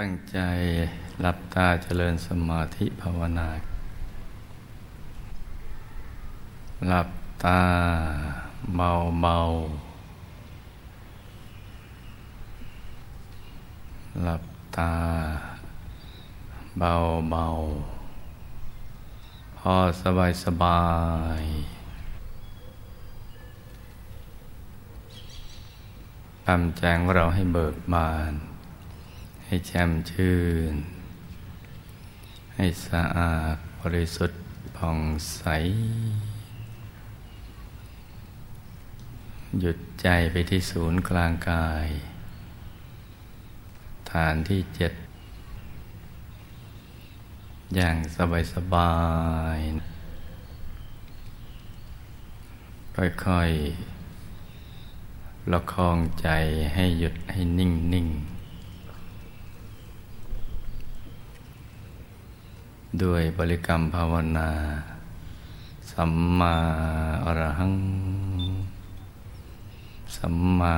ตั้งใจหลับตาเจริญสมาธิภาวนา หลับตาเบาเบาหลับตาเบาเบาพอสบายสบายทำแจงเราให้เบิกบาน ให้แช่มชื่น ให้สะอาดบริสุทธิ์ผ่องใส หยุดใจไปที่ศูนย์กลางกาย ฐานที่เจ็ด อย่างสบายสบายค่อยๆประคองใจให้หยุดให้นิ่งนิ่ง ด้วยบริกรรมภาวนา สัมมาอรหัง สัมมา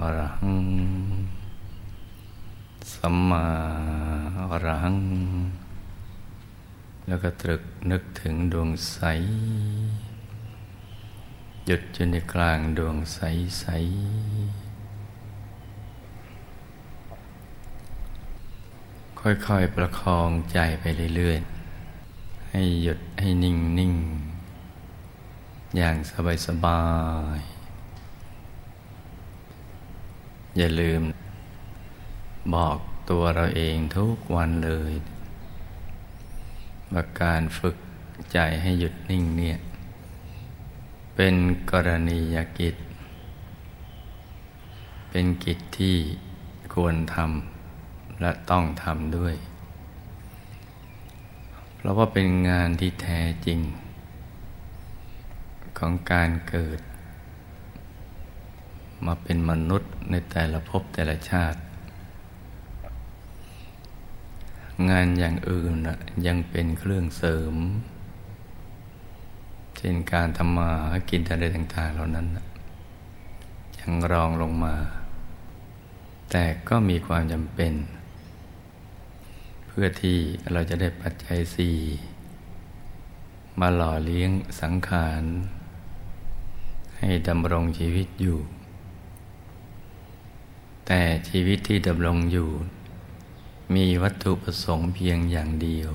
อรหัง สัมมาอรหัง แล้วก็ตรึกนึกถึงดวงใส หยุดอยู่ในกลางดวงใสใส ค่อยๆ ประคองใจไปเรื่อยๆ ให้หยุดให้นิ่งนิ่งอย่างสบายๆอย่าลืม บอกตัวเราเองทุกวันเลยว่าการฝึกใจให้หยุดนิ่งเนี่ย เป็นกรณียกิจ เป็นกิจที่ควรทำ และต้องทำด้วย เพราะว่าเป็นงานที่แท้จริง ของการเกิด มาเป็นมนุษย์ในแต่ละภพแต่ละชาติ งานอย่างอื่นยังเป็นเครื่องเสริม เช่นการทำมาหากินอะไรต่าง ๆ เหล่านั้นยังรองลงมา แต่ก็มีความจำเป็น พื่อที่เราจะได้ปัจจัยสี่มาหล่อเลี้ยงสังขาร ให้ดำรงชีวิตอยู่ แต่ชีวิตที่ดำรงอยู่ มีวัตถุประสงค์เพียงอย่างเดียว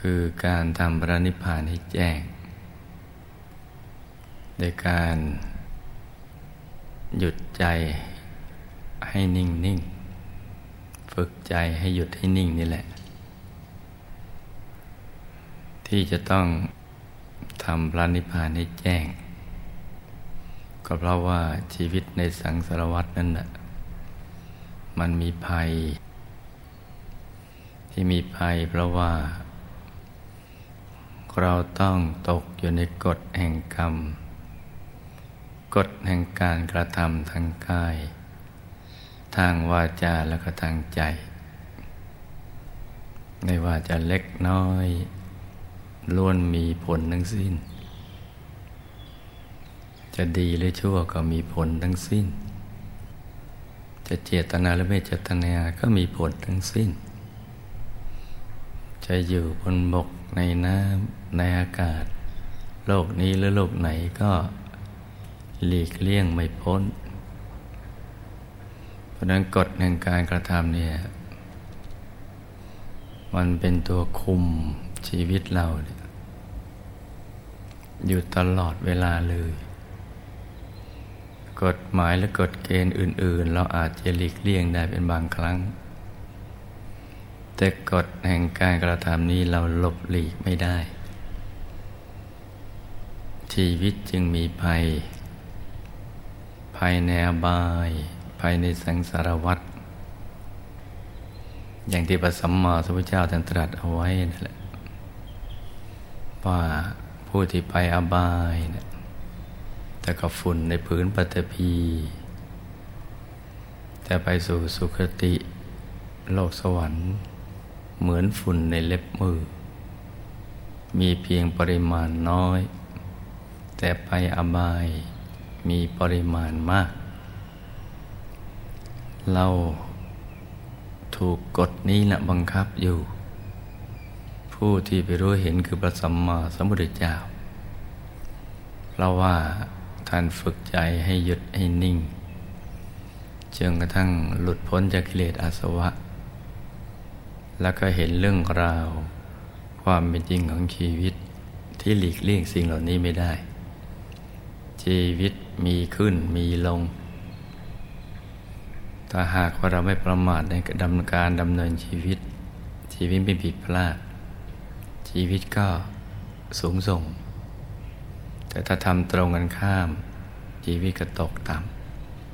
คือการทำพระนิพพานให้แจ้ง โดยการหยุดใจให้นิ่งนิ่ง ฝึกใจให้หยุดให้นิ่งนี่แหละ ที่จะต้องทำพระนิพพานให้แจ้ง ก็เพราะว่าชีวิตในสังสารวัตนั้นนะมันมีภัย ที่มีภัยเพราะว่า เราต้องตกอยู่ในกฎแห่งกรรม กฎแห่งการกระทำทางกาย ทางวาจาแล้วก็ทางใจ ไม่ว่าจะเล็กน้อยล้วนมีผลทั้งสิ้น จะดีหรือชั่วก็มีผลทั้งสิ้น จะเจตนาหรือไม่เจตนาก็มีผลทั้งสิ้น จะอยู่บนบกในน้ำในอากาศ โลกนี้หรือโลกไหนก็หลีกเลี่ยงไม่พ้น เพราะนั้นกฎแห่งการกระทำเนี่ย มันเป็นตัวคุมชีวิตเราเยอยู่ตลอดเวลาเลย กฎหมายและกฎเกณฑ์อื่น ๆ เราอาจจะหลีกเลี่ยงได้เป็นบางครั้ง แต่กฎแห่งการกระทำนี้เราหลบหลีกไม่ได้ ชีวิตจึงมีภัย ภัยในอบาย ภายในสังสารวัฏอย่างที่พระสัมมาสัมพุทธเจ้าท่านตรัสเอาไว้นั่นแหละว่าผู้ที่ไปอบายเนี่ยแต่กับฝุ่นในพื้นปฐพี แต่ไปสู่สุคติโลกสวรรค์ เหมือนฝุ่นในเล็บมือ มีเพียงปริมาณน้อย แต่ไปอบายมีปริมาณมาก เราถูกกฎนี้นะบังคับอยู่ ผู้ที่ไปรู้เห็นคือพระสัมมาสัมพุทธเจ้า เพราะว่าท่านฝึกใจให้หยุดให้นิ่งจนกระทั่งหลุดพ้นจากกิเลสอาสวะ แล้วก็เห็นเรื่องราว ความเป็นจริงของชีวิตที่หลีกเลี่ยงสิ่งเหล่านี้ไม่ได้ ชีวิตมีขึ้นมีลง ถ้าหากว่าเราไม่ประมาทในดำการดำเนินชีวิต ชีวิตไม่ผิดพลาด ชีวิตก็สูงส่ง แต่ถ้าทำตรงกันข้าม ชีวิตก็ตกต่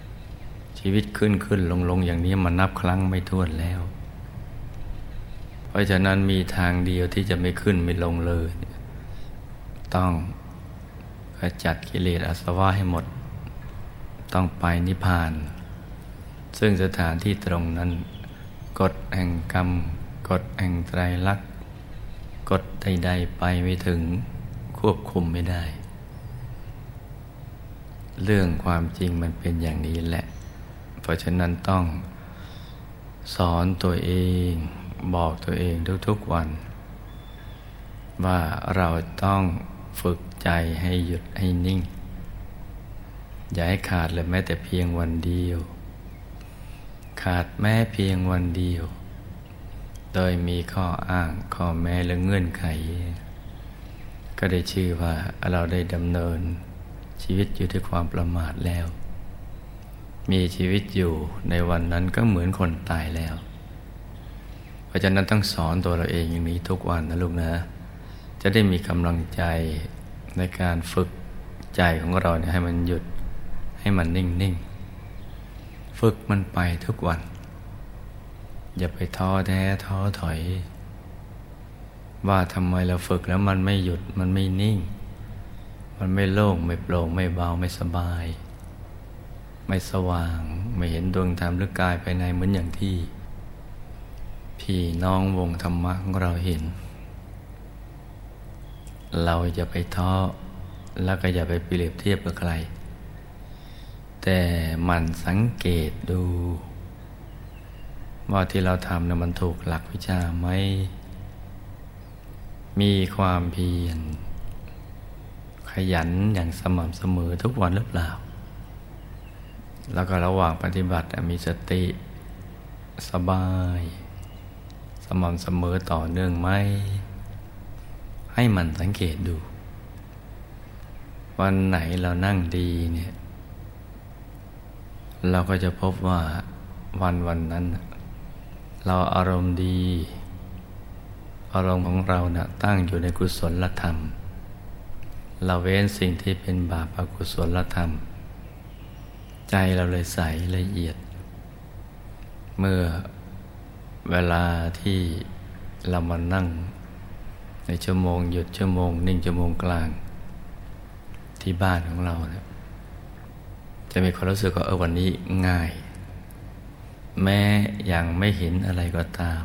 ำชีวิตขึ้นขึ้นลงลงอย่างนี้มันนับครั้งไม่ถ้วนแล้ว เพราะฉะนั้นมีทางเดียวที่จะไม่ขึ้นไม่ลงเลย ต้องขจัดกิเลสอาสวะให้หมด ต้องไปนิพพาน ซึ่งสถานที่ตรงนั้น กฎแห่งกรรม กฎแห่งไตรลักษณ์กฎใดๆไปไม่ถึงควบคุมไม่ได้ เรื่องความจริงมันเป็นอย่างนี้แหละ เพราะฉะนั้นต้องสอนตัวเองบอกตัวเองทุกๆวัน ว่าเราต้องฝึกใจให้หยุดให้นิ่ง อย่าให้ขาดเลยแม้แต่เพียงวันเดียว ขาดแม้เพียงวันเดียว โดยมีข้ออ้างข้อแม้และเงื่อนไข ก็ได้ชื่อว่าเราได้ดำเนิน ชีวิตอยู่ด้วยความประมาทแล้ว มีชีวิตอยู่ในวันนั้นก็เหมือนคนตายแล้ว เพราะฉะนั้นต้องสอนตัวเราเองอย่างนี้ทุกวันนะลูกนะ จะได้มีกำลังใจในการฝึกใจของเราเนี่ยให้มันหยุดให้มันนิ่งนิ่ง ฝึกมันไปทุกวัน อย่าไปท้อแท้ท้อถอย ว่าทำไมเราฝึกแล้วมันไม่หยุดมันไม่นิ่ง มันไม่โล่งไม่โปร่งไม่เบาไม่สบาย ไม่สว่างไม่เห็นดวงธรรมหรือกายภายในเหมือนอย่างที่ พี่น้องวงธรรมะของเราเห็น เราอย่าไปท้อแล้วก็อย่าไปเปรียบเทียบกับใคร แต่มันสังเกตดู ว่าที่เราทำนะมันถูกหลักวิชาไหม มีความเพียร ขยันอย่างสม่ำเสมอทุกวันหรือเปล่า แล้วก็ระหว่างปฏิบัติมีสติสบาย สม่ำเสมอต่อเนื่องไหม ให้มันสังเกตดู วันไหนเรานั่งดีเนี่ย เราก็จะพบว่าวันวันนั้น เราอารมณ์ดี อารมณ์ของเรานะ่ะตั้งอยู่ในกุศลธรรม เราเว้นสิ่งที่เป็นบาปอกุศลธรรม ใจเราเลยใสละเอียด เมื่อเวลาที่เรามานั่ง ในชั่วโมงหยุดชั่วโมง นิ่งชั่วโมงกลาง ที่บ้านของเราเนี่ย จะมีความรู้สึกว่าเออวันนี้ง่าย แม้ยังไม่เห็นอะไรก็ตาม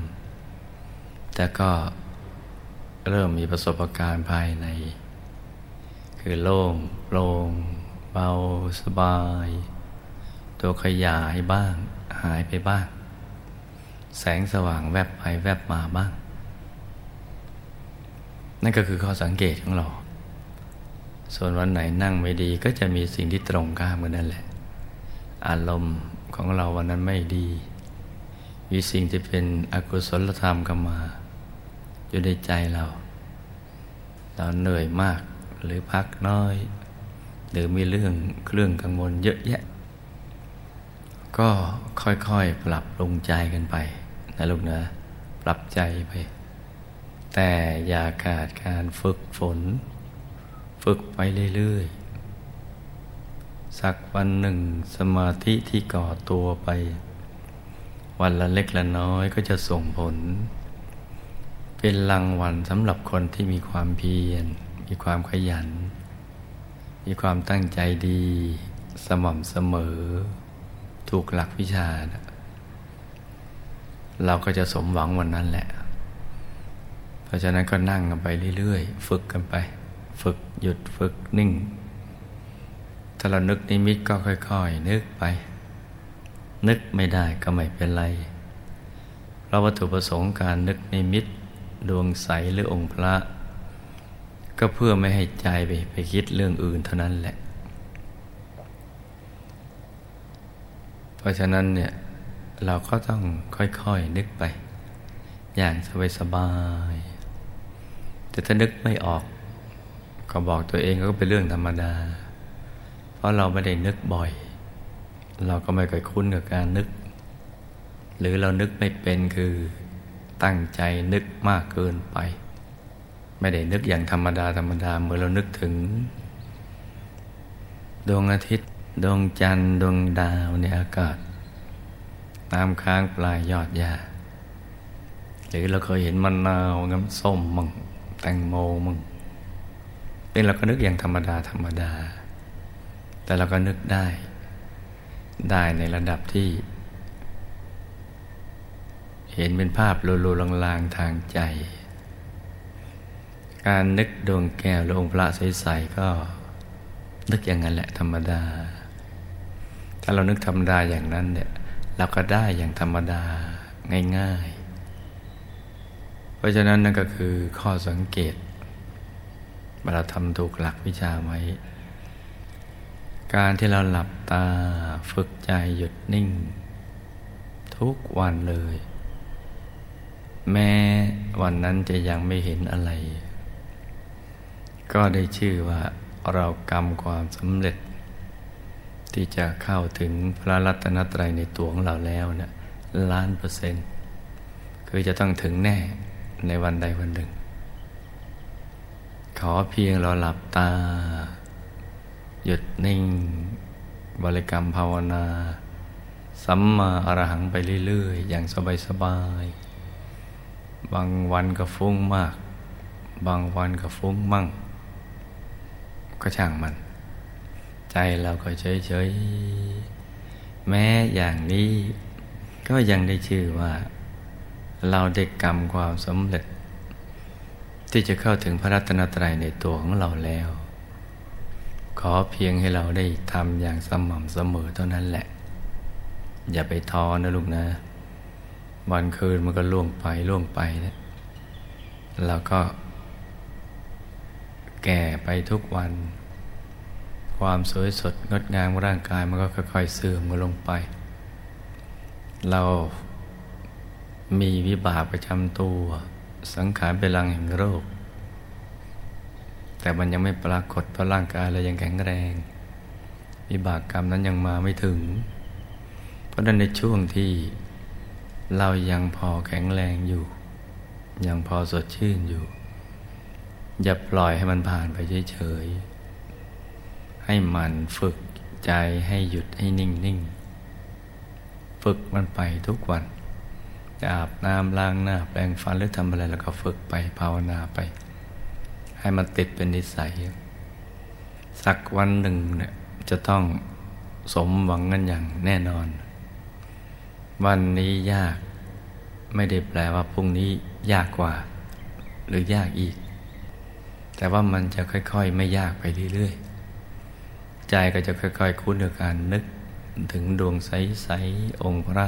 แต่ก็เริ่มมีประสบการณ์ภายใน คือโล่งโปร่งเบาสบาย ตัวขยายบ้าง หายไปบ้าง แสงสว่างแวบไปแวบมาบ้าง นั่นก็คือข้อสังเกตของเรา ส่วนวันไหนนั่งไม่ดีก็จะมีสิ่งที่ตรงข้ามกันนั่นแหละ อารมณ์ของเราวันนั้นไม่ดี มีสิ่งที่เป็นอกุศลธรรมเข้ามา อยู่ในใจเรา เราเหนื่อยมากหรือพักน้อย หรือมีเรื่องเครื่องกังวลเยอะแยะ ก็ค่อยๆ ปรับปรุงใจกันไปนะลูกนะปรับใจไป แต่อย่าขาดการฝึกฝน ฝึกไปเรื่อยๆ สักวันหนึ่งสมาธิที่ก่อตัวไป วันละเล็กละน้อยก็จะส่งผล เป็นรางวัลสำหรับคนที่มีความเพียร มีความขยัน มีความตั้งใจดี สม่ำเสมอ ถูกหลักวิชา เราก็จะสมหวังวันนั้นแหละ เพราะฉะนั้นก็นั่งกันไปเรื่อยๆ ฝึกกันไป ฝึกหยุดฝึกนิ่ง ถ้าเรานึกนิมิตก็ค่อยๆ นึกไป นึกไม่ได้ก็ไม่เป็นไร เพราะวัตถุประสงค์การนึกในมิตรดวงใสหรือองค์พระ ก็เพื่อไม่ให้ใจไปไปคิดเรื่องอื่นเท่านั้นแหละ เพราะฉะนั้นเนี่ยเราก็ต้องค่อยๆนึกไป อย่างสบายๆแต่ถ้านึกไม่ออก ก็บอกตัวเองก็เป็นเรื่องธรรมดา เพราะเราไม่ได้นึกบ่อย เราก็ไม่เคยคุ้นกับการนึก หรือเรานึกไม่เป็นคือตั้งใจนึกมากเกินไป ไม่ได้นึกอย่างธรรมดาธรรมดาเมื่อเรานึกถึง ดวงอาทิตย์ ดวงจันทร์ดวงดาวในอากาศน้ำค้างปลายยอดหญ้าหรือเราเคยเห็นมะนาวน้ำส้มมั่งแตงโมมั่ง เป็นเราก็นึกอย่างธรรมดาธรรมดา แต่เราก็นึกได้ ได้ในระดับที่ เห็นเป็นภาพโลๆลางๆทางใจ การนึกดวงแก้วหรือองค์พระใสๆก็นึกอย่างนั้นแหละธรรมดา ถ้าเรานึกธรรมดาอย่างนั้นเนี่ยเราก็ได้อย่างธรรมดาง่าย ๆ เพราะฉะนั้นนั่นก็คือข้อสังเกต เราทำถูกหลักวิชาไว้ การที่เราหลับตาฝึกใจหยุดนิ่ง ทุกวันเลย แม้วันนั้นจะยังไม่เห็นอะไร ก็ได้ชื่อว่าเรากรรมความสำเร็จ ที่จะเข้าถึงพระรัตนตรัยในตัวของเราแล้วเนะี่ยล้านเปอร์เซ็นต์คือจะต้องถึงแน่ในวันใดวันหนึ่ง ขอเพียงเราหลับตา หยุดนิ่ง บริกรรมภาวนา สัมมาอรหังไปเรื่อย ๆ อย่างสบาย ๆ บางวันก็ฟุ้งมาก บางวันก็ฟุ้งมั่ง ก็ช่างมัน ใจเราก็เฉย ๆ แม้อย่างนี้ก็ยังได้ชื่อว่า เราได้กรรมความสำเร็จ ที่จะเข้าถึงพระรัตนตรัยในตัวของเราแล้ว ขอเพียงให้เราได้ทำอย่างสม่ำเสมอเท่านั้นแหละ อย่าไปท้อนะลูกนะ วันคืนมันก็ล่วงไปล่วงไปเนะเราก็ แก่ไปทุกวัน ความสวยสดงดงามร่างกายมันก็ค่อยๆเสื่อมลงไป เรามีวิบากประจำตัว สังขารเป็นลังแห่งโรค แต่มันยังไม่ปรากฏเพราะร่างกายเรายังแข็งแรงวิบากกรรมนั้นยังมาไม่ถึง เพราะนั้นในช่วงที่เรายังพอแข็งแรงอยู่ ยังพอสดชื่นอยู่ อย่าปล่อยให้มันผ่านไปเฉยๆ ให้มันฝึกใจให้หยุดให้นิ่งนิ่งฝึกมันไปทุกวัน จะอาบน้ำล้างหน้า แปรงฟันหรือทำอะไรแล้วก็ฝึกไปภาวนาไป ให้มันติดเป็นนิสัย สักวันหนึ่งเนี่ยจะต้องสมหวังกันอย่างแน่นอน วันนี้ยากไม่ได้แปลว่าพรุ่งนี้ยากกว่า หรือยากอีก แต่ว่ามันจะค่อยๆ ไม่ยากไปเรื่อยๆ ใจก็จะค่อยๆ คุ้นกับการนึกถึงดวงใสๆองค์พระ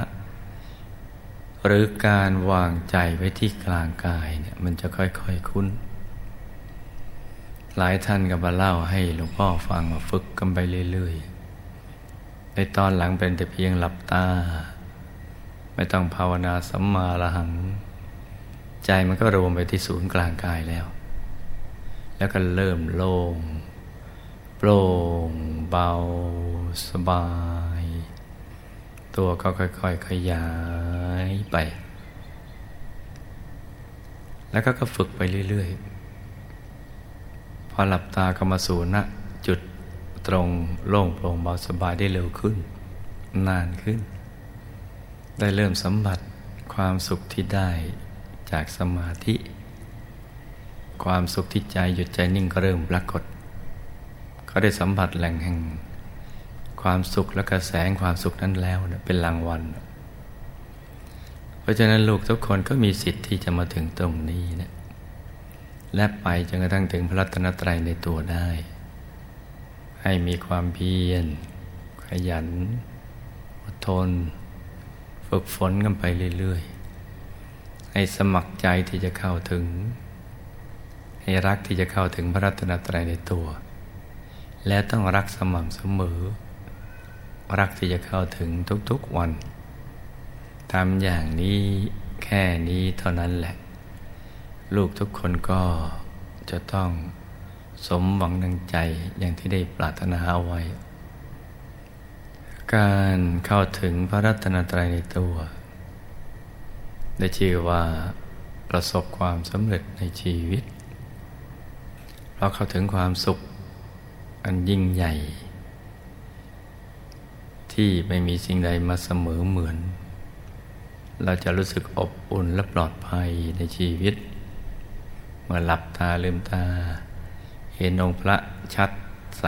หรือการวางใจไว้ที่กลางกายเนี่ยมันจะค่อยๆคุ้น หลายท่านก็มาเล่าให้หลวงพ่อฟังมาฝึกกันไปเรื่อยๆ ในตอนหลังเป็นแต่เพียงหลับตา ไม่ต้องภาวนาสัมมาละหัง ใจมันก็รวมไปที่ศูนย์กลางกายแล้ว แล้วก็เริ่มโล่งโปร่งเบา สบาย ตัวก็ค่อยๆ ขยาย ไป แล้วก็ก็ฝึกไปเรื่อย ๆ พอหลับตาก็มาสู่ณจุดตรงโล่งโปร่งเบาสบายได้เร็วขึ้น นานขึ้น ได้เริ่มสัมผัสความสุขที่ได้จากสมาธิ ความสุขที่ใจหยุดใจนิ่งก็เริ่มปรากฏ ก็ได้สัมผัสแหล่งแห่งความสุขและกระแสงความสุขนั้นแล้วเป็นรางวัล ราะฉะนั้นลูกทุกคนก็มีสิทธิ์ที่จะมาถึงตรงนี้นะและไปจนกระทั่งถึงพระรัตนตรัยในตัวได้ ให้มีความเพียร ขยัน อดทน ฝึกฝนกันไปเรื่อยๆ ให้สมัครใจที่จะเข้าถึง ให้รักที่จะเข้าถึงพระรัตนตรัยในตัว และต้องรักสม่ำเสมอ รักที่จะเข้าถึงทุกๆวัน ทำอย่างนี้แค่นี้เท่านั้นแหละ ลูกทุกคนก็จะต้องสมหวังดังใจอย่างที่ได้ปรารถนาเอาไว้ การเข้าถึงพระรัตนตรัยในตัว ได้ชื่อว่าประสบความสำเร็จในชีวิต เราเข้าถึงความสุขอันยิ่งใหญ่ ที่ไม่มีสิ่งใดมาเสมอเหมือน เราจะรู้สึกอบอุ่นและปลอดภัยในชีวิต เมื่อหลับตาลืมตา เห็นองค์พระชัดใส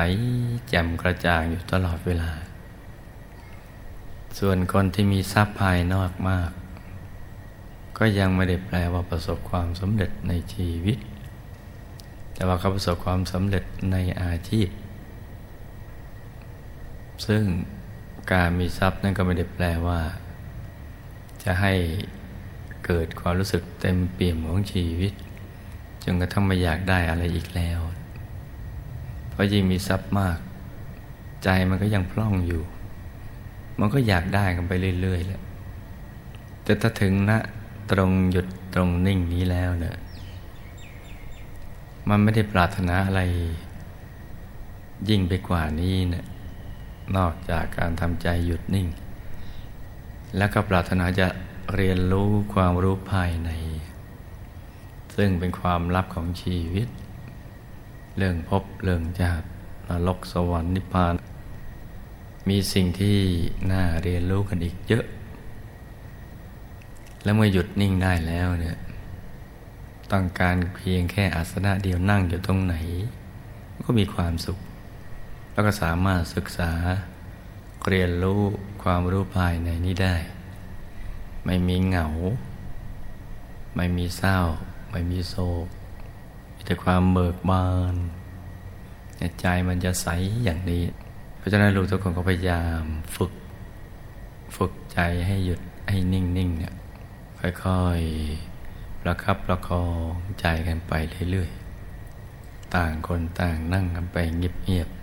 แจ่มกระจ่างอยู่ตลอดเวลา ส่วนคนที่มีทรัพย์ภายนอกมาก ก็ยังไม่ได้แปลว่าประสบความสำเร็จในชีวิต แต่ว่าเขาประสบความสำเร็จในอาชีพ ซึ่งการมีทรัพย์นั่นก็ไม่ได้แปลว่า จะให้เกิดความรู้สึกเต็มเปี่ยมของชีวิตจนกระทั่งไม่อยากได้อะไรอีกแล้ว เพราะยิ่งมีทรัพย์มาก ใจมันก็ยังพล่องอยู่ มันก็อยากได้กันไปเรื่อยๆแหละแต่ถ้าถึงณนะตรงหยุดตรงนิ่งนี้แล้วเนี่ยมันไม่ได้ปรารถนาอะไร ยิ่งไปกว่านี้เนี่ยนอกจากการทำใจหยุดนิ่ง แล้วก็ปรารถนาจะเรียนรู้ความรู้ภายใน ซึ่งเป็นความลับของชีวิต เรื่องพบเรื่องชาตินรกสวรรค์นิพพาน มีสิ่งที่น่าเรียนรู้กันอีกเยอะ แล้วเมื่อหยุดนิ่งได้แล้วเนี่ยต้องการเพียงแค่อาสนะเดียวนั่งอยู่ตรงไหน ก็มีความสุข แล้วก็สามารถศึกษา เรียนรู้ความรู้ภายในนี้ได้ ไม่มีเหงา ไม่มีเศร้า ไม่มีโศกแต่ความเบิกบานใจมันจะใสอย่างนี้ เพราะฉะนั้นลูกทุกคนก็พยายามฝึก ฝึกใจให้หยุดให้นิ่งๆเนี่ย ค่อยๆ ประคับประคองใจกันไปเรื่อยๆ ต่างคนต่างนั่งกันไปเงียบๆ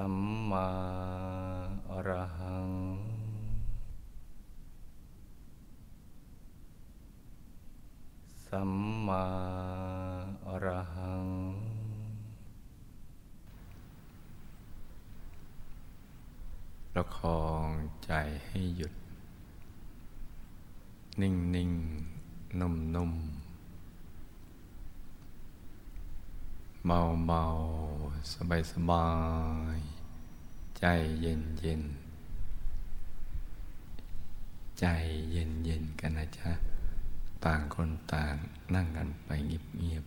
สัมมาอรหัง สัมมาอรหัง ประคองใจให้หยุด นิ่งนิ่งนุ่มนุ่มเบาเบา สบายสบาย ใจเย็นเย็น ใจเย็นเย็นกันนะจ๊ะ ต่างคนต่างนั่งกันไปเงียบ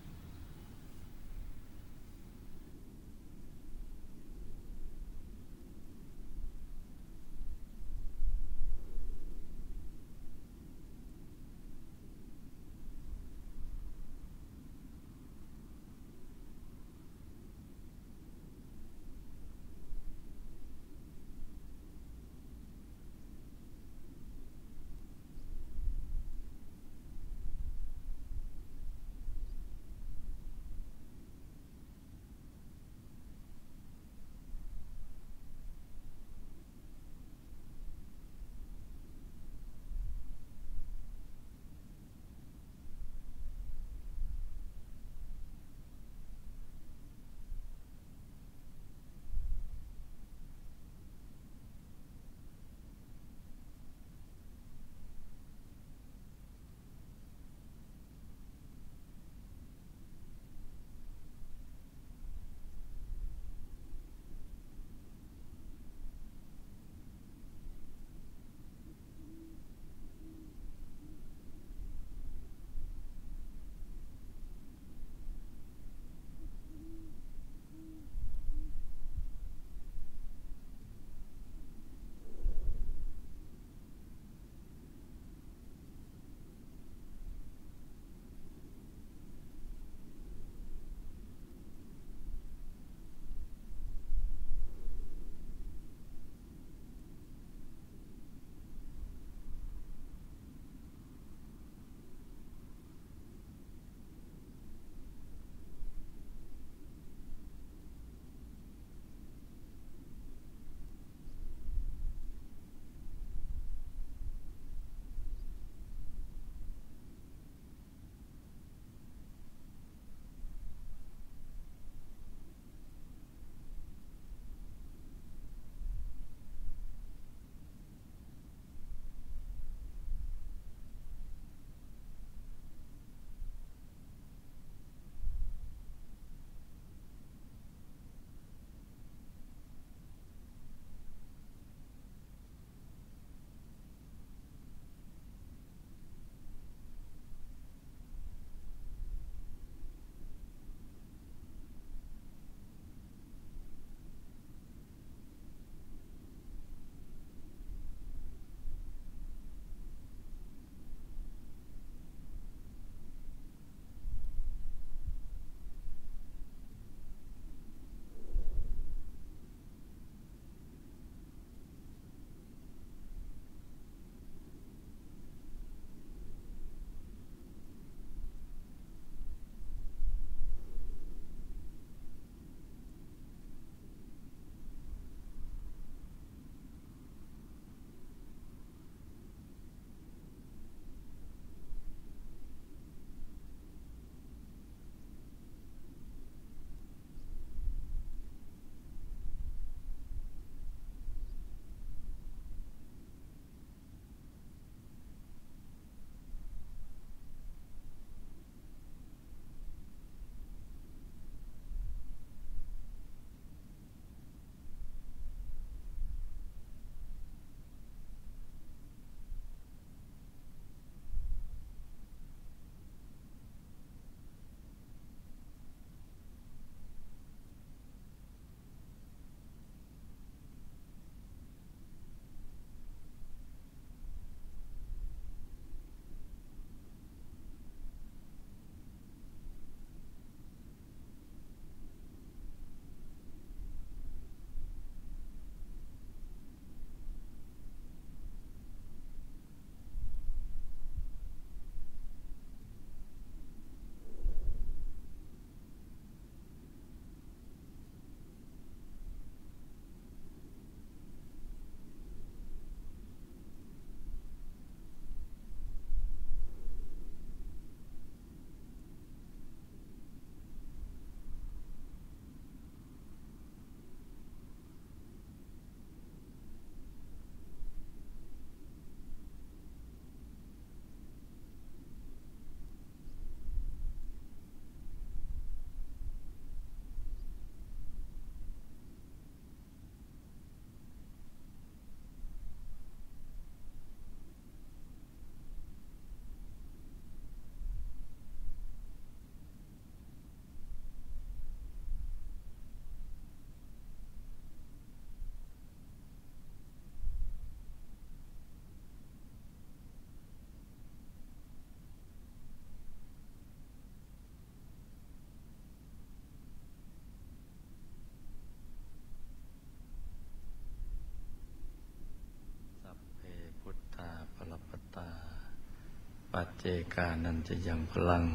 เจกานันจะยังพลัง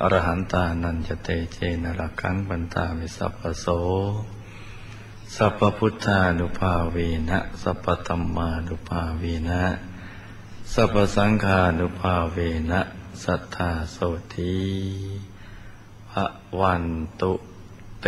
อรหันตานันจะเตเจนรักขังบันตามิสัพพโส สัพพพุทธานุภาเวนะ สัพพธรรมานุภาเวนะ สัพพสังฆานุภาเวนะ สัทธาโสธีพระวันตุเต